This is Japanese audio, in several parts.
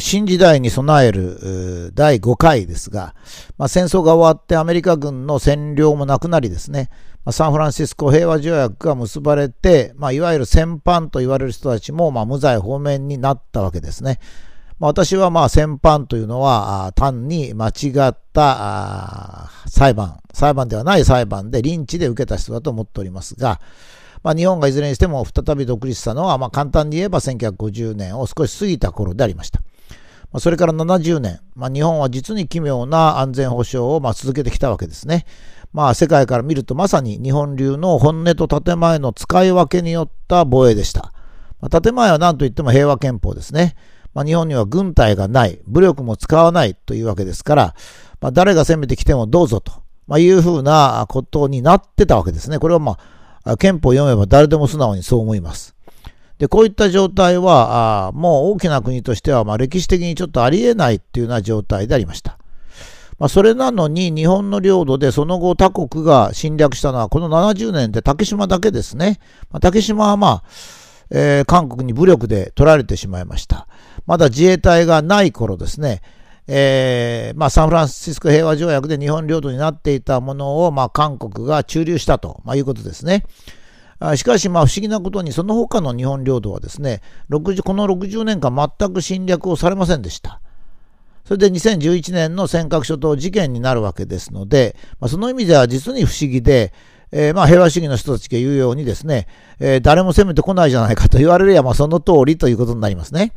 新時代に備える第5回ですが、まあ、戦争が終わってアメリカ軍の占領もなくなりですね、まあ、サンフランシスコ平和条約が結ばれて、まあ、いわゆる戦犯と言われる人たちも、ま、無罪方面になったわけですね。ま、私はまあ戦犯というのは単に間違った裁判、裁判ではない裁判でリンチで受けた人だと思っておりますが、まあ、日本がいずれにしても再び独立したのは、まあ、簡単に言えば1950年を少し過ぎた頃でありました。それから70年、まあ、日本は実に奇妙な安全保障をまあ続けてきたわけですね。まあ、世界から見るとまさに日本流の本音と建前の使い分けによった防衛でした。まあ、建前は何と言っても平和憲法ですね。まあ、日本には軍隊がない、武力も使わないというわけですから、まあ、誰が攻めてきてもどうぞと、まあ、いうふうなことになってたわけですね。これはまあ、憲法を読めば誰でも素直にそう思います。で、こういった状態は、あもう大きな国としては、まあ、歴史的にちょっとありえないっていうような状態でありました。まあ、それなのに、日本の領土でその後他国が侵略したのは、この70年で竹島だけですね。まあ、竹島はまあ、えー、韓国に武力で取られてしまいました。まだ自衛隊がない頃ですね、えー、まあ、サンフランシスコ平和条約で日本領土になっていたものを、まあ、韓国が駐留したと、まあ、いうことですね。しかし、まあ、不思議なことに、その他の日本領土はですね、60この60年間全く侵略をされませんでした。それで2011年の尖閣諸島事件になるわけですので、まあ、その意味では実に不思議で、えー、まあ平和主義の人たちが言うようにですね、えー、誰も攻めてこないじゃないかと言われれば、まあその通りということになりますね。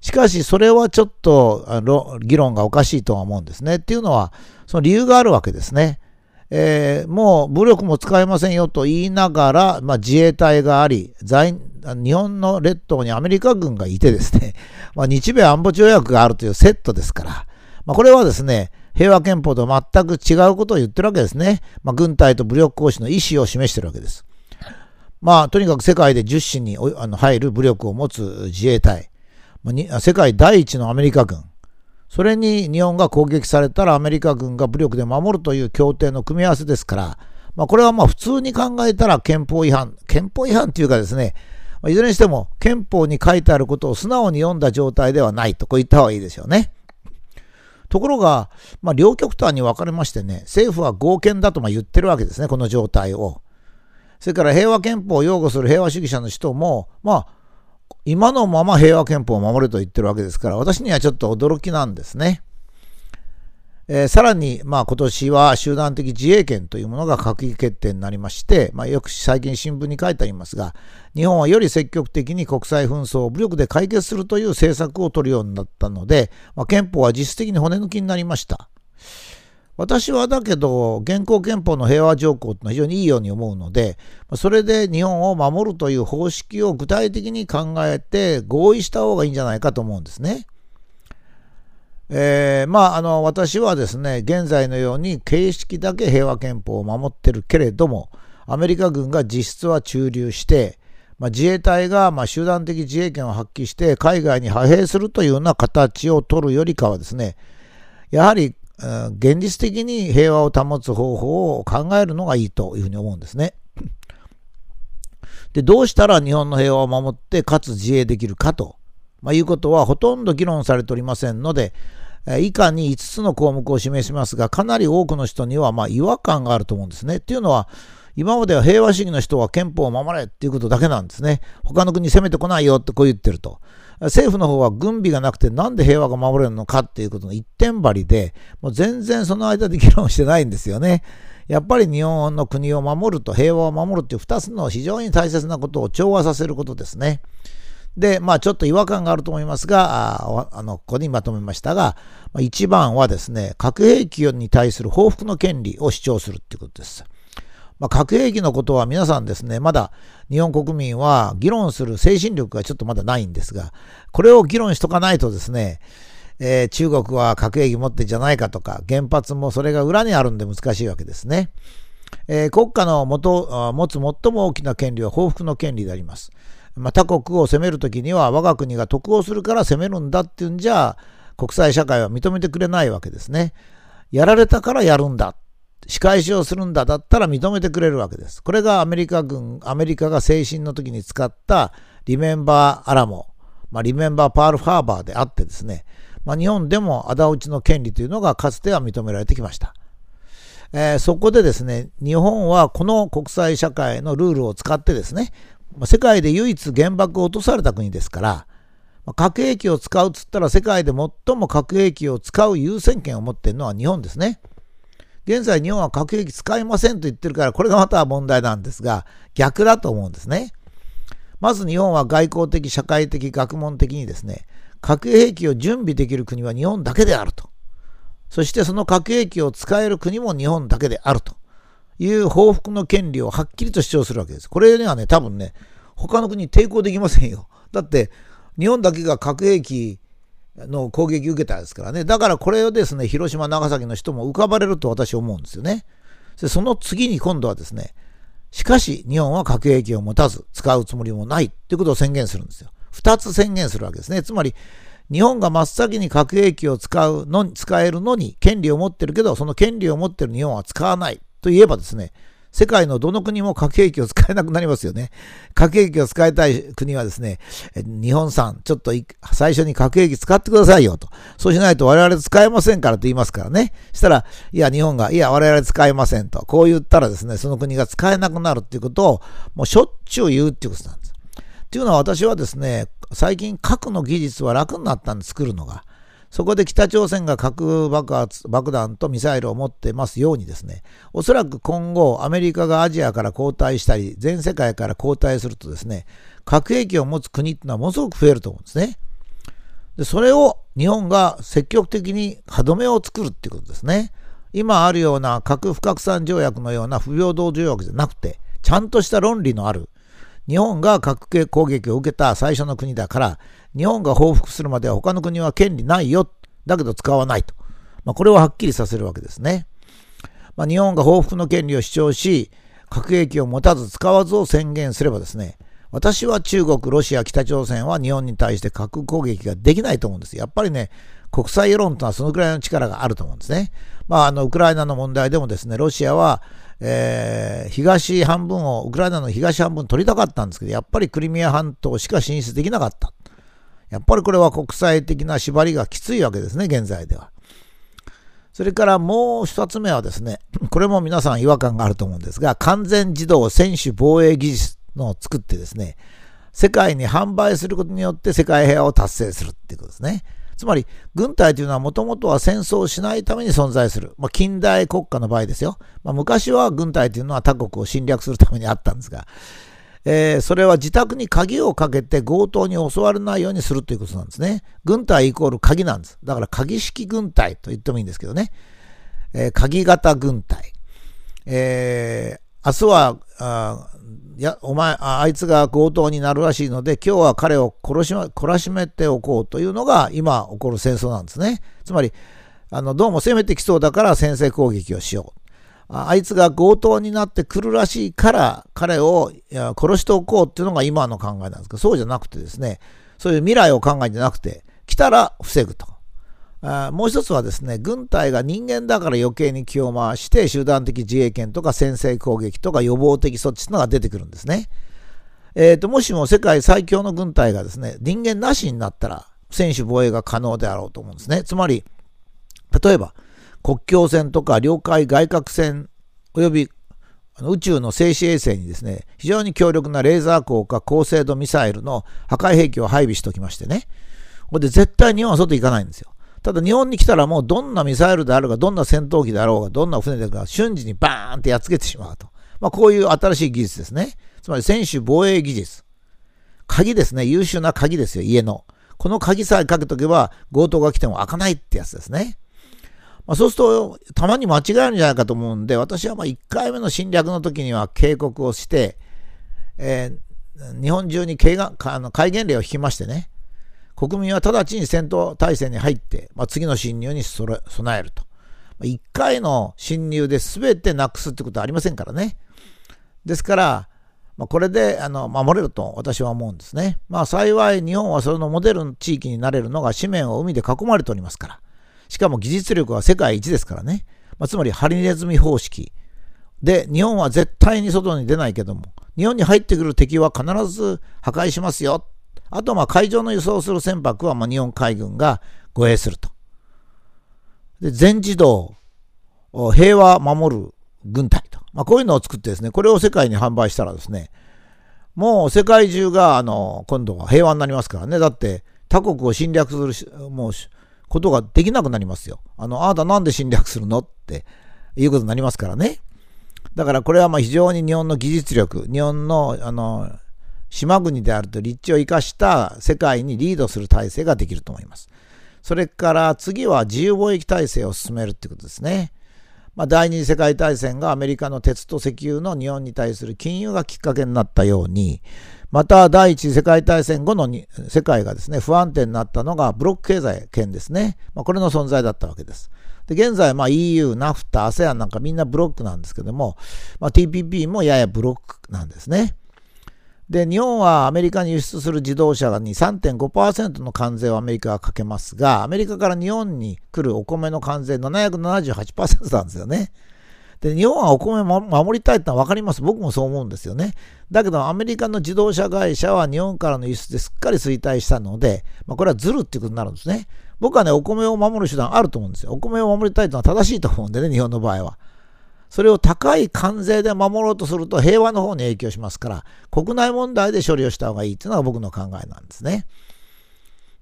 しかし、それはちょっとあの議論がおかしいとは思うんですね。っていうのは、その理由があるわけですね。えー、もう武力も使えませんよと言いながら、まあ、自衛隊があり、在日本の列島にアメリカ軍がいてですね、まあ、日米安保条約があるというセットですから、まあ、これはですね、平和憲法と全く違うことを言ってるわけですね。まあ、軍隊と武力行使の意思を示してるわけです。まあ、とにかく世界で10市に入る武力を持つ自衛隊、まあ、世界第一のアメリカ軍、それに日本が攻撃されたらアメリカ軍が武力で守るという協定の組み合わせですから、まあ、これはまあ普通に考えたら憲法違反、憲法違反というかですね、いずれにしても憲法に書いてあることを素直に読んだ状態ではないと、こう言った方がいいでしょうね。ところが、まあ、両極端に分かれましてね、政府は合憲だとま言ってるわけですね、この状態を。それから平和憲法を擁護する平和主義者の人も、まあ、今のまま平和憲法を守れと言ってるわけですから、私にはちょっと驚きなんですね。えー、さらに、まあ、今年は集団的自衛権というものが閣議決定になりまして、まあ、よく最近新聞に書いてありますが、日本はより積極的に国際紛争を武力で解決するという政策を取るようになったので、まあ、憲法は実質的に骨抜きになりました。私はだけど、現行憲法の平和条項というのは非常にいいように思うので、それで日本を守るという方式を具体的に考えて合意した方がいいんじゃないかと思うんですね。えー、まあ、あの、私はですね、現在のように形式だけ平和憲法を守ってるけれども、アメリカ軍が実質は駐留して、まあ、自衛隊がま集団的自衛権を発揮して海外に派兵するというような形を取るよりかはですね、やはり現実的に平和を保つ方法を考えるのがいいというふうに思うんですね。で、どうしたら日本の平和を守ってかつ自衛できるかと、まあ、いうことはほとんど議論されておりませんので、以下に5つの項目を示しますが、かなり多くの人にはま違和感があると思うんですね。っていうのは、今までは平和主義の人は憲法を守れっていうことだけなんですね。他の国攻めてこないよってこう言ってると。政府の方は軍備がなくてなんで平和が守れるのかっていうことの一点張りで、もう全然その間で議論してないんですよね。やっぱり日本の国を守ると平和を守るっていう2つの非常に大切なことを調和させることですね。で、まあちょっと違和感があると思いますが、あの、ここにまとめましたが、一番はですね、核兵器に対する報復の権利を主張するっていうことです。まあ、核兵器のことは皆さんですね、まだ日本国民は議論する精神力がちょっとまだないんですが、これを議論しとかないとですね、えー、中国は核兵器持ってんじゃないかとか、原発もそれが裏にあるんで難しいわけですね。えー、国家の元持つ最も大きな権利は報復の権利であります。まあ、他国を攻めるときには我が国が得をするから攻めるんだっていうんじゃ、国際社会は認めてくれないわけですね。やられたからやるんだ。仕返しをするんだだったら認めてくれるわけです。これがアメリカ軍、アメリカが精神の時に使ったリメンバー・アラモ。まあ、リメンバーパールハーバーであってですね、まあ、日本でも仇討ちの権利というのがかつては認められてきました。えー、そこでですね、日本はこの国際社会のルールを使ってですね、世界で唯一原爆を落とされた国ですから、核兵器を使うっつったら世界で最も核兵器を使う優先権を持っているのは日本ですね。現在日本は核兵器使いませんと言ってるからこれがまた問題なんですが逆だと思うんですね。まず日本は外交的、社会的、学問的にですね、核兵器を準備できる国は日本だけであると。そしてその核兵器を使える国も日本だけであるという報復の権利をはっきりと主張するわけです。これにはね、多分ね、他の国抵抗できませんよ。だって、日本だけが核兵器の攻撃受けたですからね。だからこれをですね、広島、長崎の人も浮かばれると私は思うんですよね。その次に今度はですね、しかし日本は核兵器を持たず使うつもりもないということを宣言するんですよ。二つ宣言するわけですね。つまり、日本が真っ先に核兵器を使うのに、使えるのに権利を持ってるけど、その権利を持ってる日本は使わないと言えばですね、世界のどの国も核兵器を使えなくなりますよね。核兵器を使いたい国はですね、日本産、ちょっと最初に核兵器使ってくださいよと。そうしないと我々使えませんからと言いますからね。したら、いや、日本が、いや、我々使えませんと。こう言ったらですね、その国が使えなくなるっていうことを、もうしょっちゅう言うっていうことなんです。っていうのは私はですね、最近核の技術は楽になったんで作るのが。そこで北朝鮮が核爆発、爆弾とミサイルを持ってますようにですね、おそらく今後アメリカがアジアから後退したり、全世界から後退するとですね、核兵器を持つ国っていうのはものすごく増えると思うんですね。で、それを日本が積極的に歯止めを作るっていうことですね。今あるような核不拡散条約のような不平等条約じゃなくて、ちゃんとした論理のある、日本が核攻撃を受けた最初の国だから、日本が報復するまでは他の国は権利ないよ。だけど使わないと。まあ、これをはっきりさせるわけですね。まあ、日本が報復の権利を主張し、核兵器を持たず使わずを宣言すればですね、私は中国、ロシア、北朝鮮は日本に対して核攻撃ができないと思うんです。やっぱりね、国際世論というのはそのくらいの力があると思うんですね。まあ、あの、ウクライナの問題でもですね、ロシアは、えー、東半分を、ウクライナの東半分取りたかったんですけど、やっぱりクリミア半島しか進出できなかった。やっぱりこれは国際的な縛りがきついわけですね、現在では。それからもう一つ目はですね、これも皆さん違和感があると思うんですが、完全自動選手防衛技術のを作ってですね、世界に販売することによって世界平和を達成するっていうことですね。つまり、軍隊というのはもともとは戦争をしないために存在する。まあ、近代国家の場合ですよ。まあ、昔は軍隊というのは他国を侵略するためにあったんですが、えー、それは自宅に鍵をかけて強盗に襲われないようにするということなんですね。軍隊イコール鍵なんです。だから鍵式軍隊と言ってもいいんですけどね。えー、鍵型軍隊。えー、明日は、あいや、お前あ、あいつが強盗になるらしいので、今日は彼を殺しま、懲らしめておこうというのが今起こる戦争なんですね。つまり、あの、どうも攻めてきそうだから先制攻撃をしよう。あいつが強盗になってくるらしいから彼を殺しておこうっていうのが今の考えなんですけど、そうじゃなくてですね、そういう未来を考えてなくて、来たら防ぐと。もう一つはですね、軍隊が人間だから余計に気を回して、集団的自衛権とか先制攻撃とか予防的措置というのが出てくるんですね。えっ、ー、と、もしも世界最強の軍隊がですね、人間なしになったら、選手防衛が可能であろうと思うんですね。つまり、例えば、国境線とか領海外角線及び宇宙の静止衛星にですね、非常に強力なレーザー効果高精度ミサイルの破壊兵器を配備しておきましてね。これで絶対日本は外行かないんですよ。ただ日本に来たらもうどんなミサイルであるが、どんな戦闘機であろうが、どんな船であろうが、瞬時にバーンってやっつけてしまうと。まあこういう新しい技術ですね。つまり選手防衛技術。鍵ですね。優秀な鍵ですよ、家の。この鍵さえかけとけば強盗が来ても開かないってやつですね。まあ、そうすると、たまに間違えるんじゃないかと思うんで、私はまあ1回目の侵略の時には警告をして、えー、日本中に警があの戒厳令を引きましてね、国民は直ちに戦闘態勢に入って、まあ、次の侵入に備えると。1回の侵入で全てなくすってことはありませんからね。ですから、まあ、これであの守れると私は思うんですね。まあ幸い日本はそのモデルの地域になれるのが紙面を海で囲まれておりますから。しかも技術力は世界一ですからね。まあ、つまりハリネズミ方式。で、日本は絶対に外に出ないけども、日本に入ってくる敵は必ず破壊しますよあと、まあ、海上の輸送する船舶は、まあ、日本海軍が護衛すると。で、全自動、平和守る軍隊と。まあ、こういうのを作ってですね、これを世界に販売したらですね、もう世界中が、あの、今度は平和になりますからね。だって、他国を侵略する、もう、ことができなくなりますよ。あの、あなたなんで侵略するのっていうことになりますからね。だからこれはまあ非常に日本の技術力、日本の、あの、島国であると立地を生かした世界にリードする体制ができると思います。それから次は自由貿易体制を進めるってことですね。まあ、第二次世界大戦がアメリカの鉄と石油の日本に対する金融がきっかけになったように、また第一次世界大戦後の世界がですね、不安定になったのがブロック経済圏ですね。まあ、これの存在だったわけです。で現在、まあ、EU、ナフタ、ASEAN なんかみんなブロックなんですけども、まあ、TPP もややブロックなんですね。で、日本はアメリカに輸出する自動車に3.5%の関税をアメリカがかけますが、アメリカから日本に来るお米の関税778%なんですよね。で、日本はお米を守りたいってのは分かります。僕もそう思うんですよね。だけど、アメリカの自動車会社は日本からの輸出ですっかり衰退したので、まあ、これはずるっていうことになるんですね。僕はね、お米を守る手段あると思うんですよ。お米を守りたいというのは正しいと思うんでね、日本の場合は。それを高い関税で守ろうとすると平和の方に影響しますから、国内問題で処理をした方がいいっていうのが僕の考えなんですね。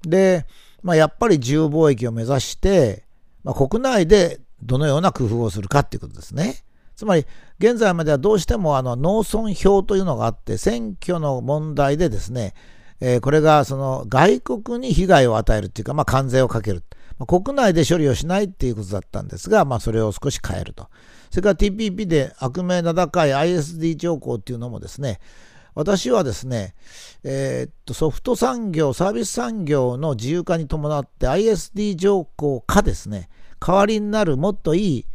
で、まあ、やっぱり自由貿易を目指して、まあ、国内でどのような工夫をするかっていうことですね。つまり、現在まではどうしてもあの農村票というのがあって、選挙の問題でですね、えー、これがその外国に被害を与えるっていうか、まあ、関税をかける。まあ、国内で処理をしないっていうことだったんですが、まあ、それを少し変えると。それから TPP で悪名名高い ISD 条項っていうのもですね、私はですね、えー、っとソフト産業、サービス産業の自由化に伴って ISD 条項かですね、代わりになるもっといい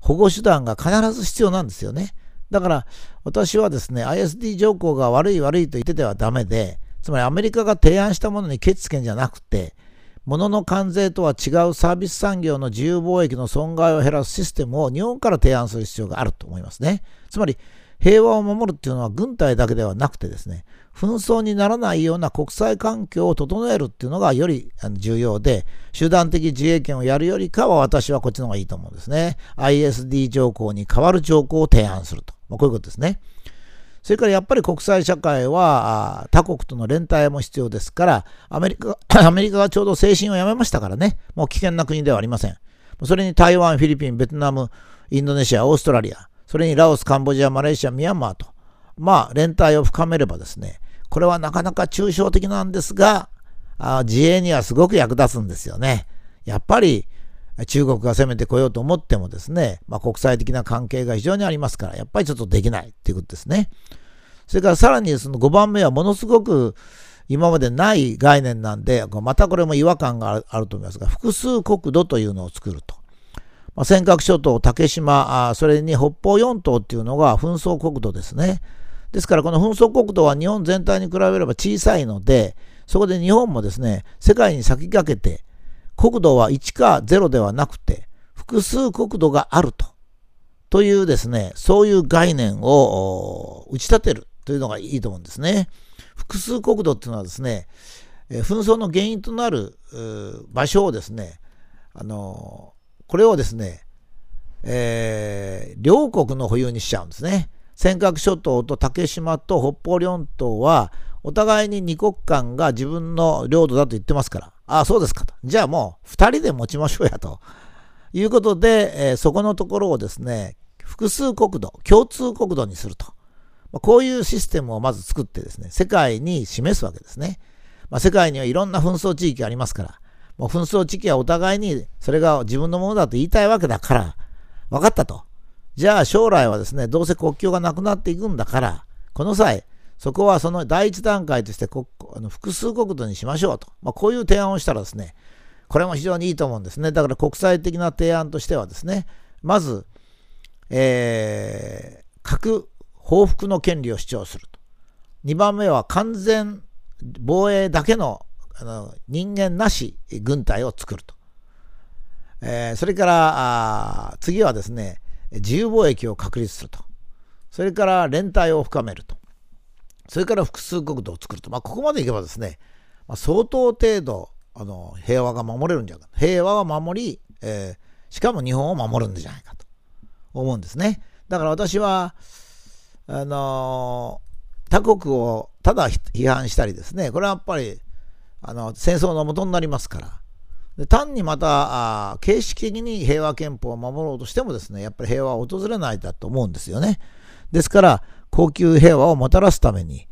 保護手段が必ず必要なんですよね。だから私はですね、ISD 条項が悪い悪いと言っててはダメで、つまりアメリカが提案したものにケチつけんじゃなくて、物の関税とは違うサービス産業の自由貿易の損害を減らすシステムを日本から提案する必要があると思いますね。つまり、平和を守るっていうのは軍隊だけではなくてですね、紛争にならないような国際環境を整えるっていうのがより重要で、集団的自衛権をやるよりかは私はこっちの方がいいと思うんですね。ISD 条項に代わる条項を提案すると。まあ、こういうことですね。それからやっぱり国際社会は他国との連帯も必要ですから、アメリカ アメリカがちょうど精神をやめましたからね、もう危険な国ではありません。それに台湾、フィリピン、ベトナム、インドネシア、オーストラリア、それにラオス、カンボジア、マレーシア、ミャンマーと、まあ、連帯を深めればですね、これはなかなか抽象的なんですが、あ自衛にはすごく役立つんですよね。やっぱり、中国が攻めてこようと思ってもですね、まあ、国際的な関係が非常にありますから、やっぱりちょっとできないっていうことですね。それからさらにその5番目はものすごく今までない概念なんで、またこれも違和感があると思いますが、複数国土というのを作ると。まあ、尖閣諸島、竹島、それに北方四島っていうのが紛争国土ですね。ですからこの紛争国土は日本全体に比べれば小さいので、そこで日本もですね、世界に先駆けて、国土は1か0ではなくて、複数国土があると。というですね、そういう概念を打ち立てるというのがいいと思うんですね。複数国土っていうのはですね、紛争の原因となる場所をですね、あの、これをですね、えー、両国の保有にしちゃうんですね。尖閣諸島と竹島と北方四島は、お互いに二国間が自分の領土だと言ってますから、ああ、そうですかと。じゃあもう二人で持ちましょうやと。いうことで、えー、そこのところをですね、複数国土、共通国土にすると。まあ、こういうシステムをまず作ってですね、世界に示すわけですね。まあ、世界にはいろんな紛争地域がありますから、もう紛争地域はお互いにそれが自分のものだと言いたいわけだから、分かったと。じゃあ将来はですね、どうせ国境がなくなっていくんだから、この際、そこはその第一段階としてあの複数国土にしましょうと。まあ、こういう提案をしたらですね、これも非常にいいと思うんですね。だから国際的な提案としてはですね、まず、えー、核報復の権利を主張すると。2番目は完全防衛だけのあの人間なし軍隊を作ると。えー、それから次はですね、自由貿易を確立すると。それから連帯を深めると。それから複数国土を作ると。まあ、ここまでいけばですね、まあ、相当程度、あの、平和が守れるんじゃないか。平和は守り、えー、しかも日本を守るんじゃないかと思うんですね。だから私は、あの、他国をただ批判したりですね、これはやっぱり、あの、戦争の元になりますから、単にまた、形式的に平和憲法を守ろうとしてもですね、やっぱり平和は訪れないだと思うんですよね。ですから、高級平和をもたらすために、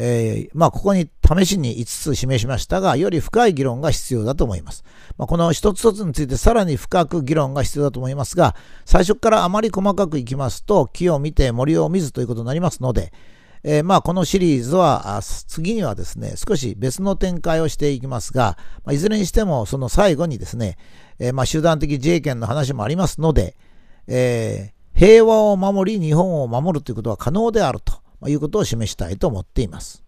えー、まあ、ここに試しに5つ示しましたが、より深い議論が必要だと思います。まあ、この一つ一つについてさらに深く議論が必要だと思いますが、最初からあまり細かくいきますと、木を見て森を見ずということになりますので、えー、まあこのシリーズは次にはですね少し別の展開をしていきますが、まあ、いずれにしてもその最後にですね、えー、まあ集団的自衛権の話もありますので、えー、平和を守り日本を守るということは可能であるということを示したいと思っています。